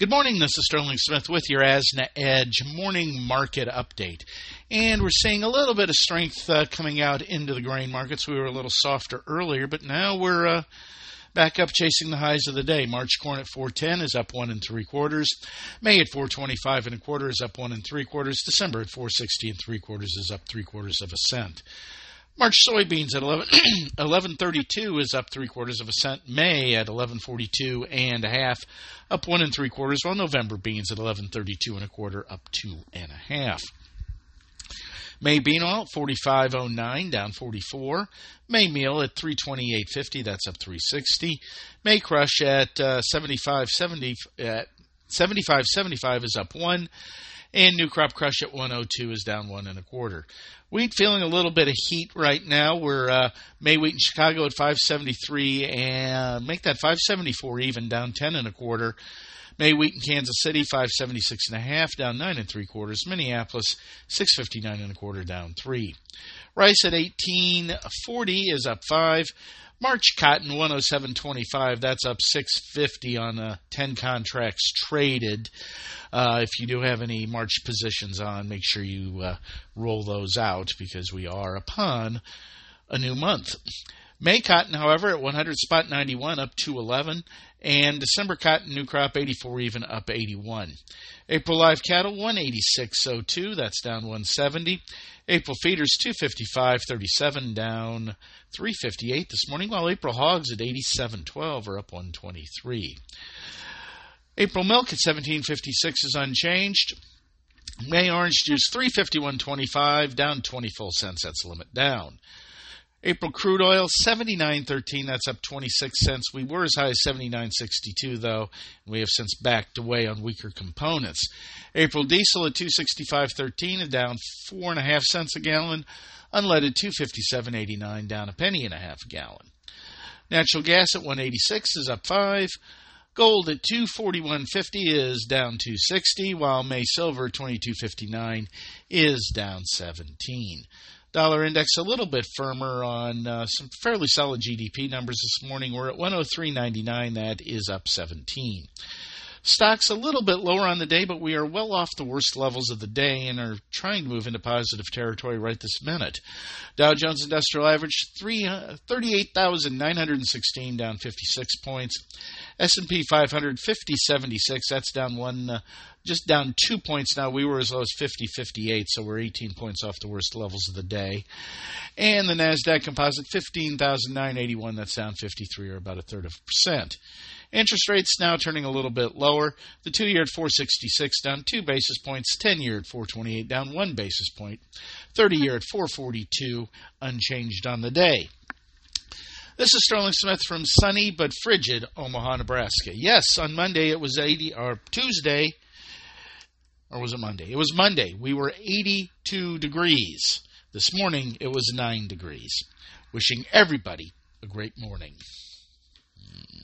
Good morning. This is Sterling Smith with your ASNA Edge morning market update. And we're seeing a little bit of strength uh, coming out into the grain markets. We were a little softer earlier, but now we're uh, back up chasing the highs of the day. March corn at 410 is up one and three quarters. May at 425 and a quarter is up one and three quarters. December at 460 and three quarters is up three quarters of a cent. March soybeans at 11, 1132 is up three quarters of a cent. May at 1142 and a half, up one and three quarters. While November beans at 1132 and a quarter, up two and a half. May bean oil 45.09 down 44. May meal at 328.50 that's up 360. May crush at uh, 75.70 at 75.75 is up one. And new crop crush at 102 is down one and a quarter. Wheat feeling a little bit of heat right now. We're uh, May wheat in Chicago at 573 and make that 574 even, down 10 and a quarter. May wheat in Kansas City 576 and a half, down nine and three quarters. Minneapolis 659 and a quarter, down three. Rice at 1840 is up five. March cotton 107.25. That's up 650 on uh, 10 contracts traded. Uh, if you do have any March positions on, make sure you uh, roll those out because we are upon a new month. May cotton, however, at 100 spot 91 up 211, and December cotton new crop 84 even up 81. April live cattle 186.02, that's down 170. April feeders 255.37 down 358 this morning, while April hogs at 87.12 are up 123. April milk at 1756 is unchanged. May orange juice 351.25 down 20 full cents. That's limit down. April crude oil 79.13 that's up 26 cents. We were as high as 79.62 though. We have since backed away on weaker components. April diesel at 265.13 down four and a half cents a gallon. Unleaded 257.89 down a penny and a half a gallon. Natural gas at 186 is up 5 Gold at 241.50 is down 260, while May silver 22.59 is down 17. Dollar index a little bit firmer on uh, some fairly solid GDP numbers this morning. We're at 103.99. That is up 17. Stocks a little bit lower on the day, but we are well off the worst levels of the day and are trying to move into positive territory right this minute. Dow Jones Industrial Average 38,916 down 56 points. S&P 500 5076 that's down one uh, just down 2 points now. We were as low as 50 58 so we're 18 points off the worst levels of the day. And the Nasdaq Composite 15,981 that's down 53 or about a third of a percent. Interest rates now turning a little bit lower. The 2 year at 466 down 2 basis points, 10 year at 428 down 1 basis point. point, 30 year at 442 unchanged on the day. This is Sterling Smith from sunny but frigid Omaha, Nebraska. Yes, on Monday it was 80, or Tuesday, or was it Monday? It was Monday. We were 82 degrees. This morning it was 9 degrees. Wishing everybody a great morning. Hmm.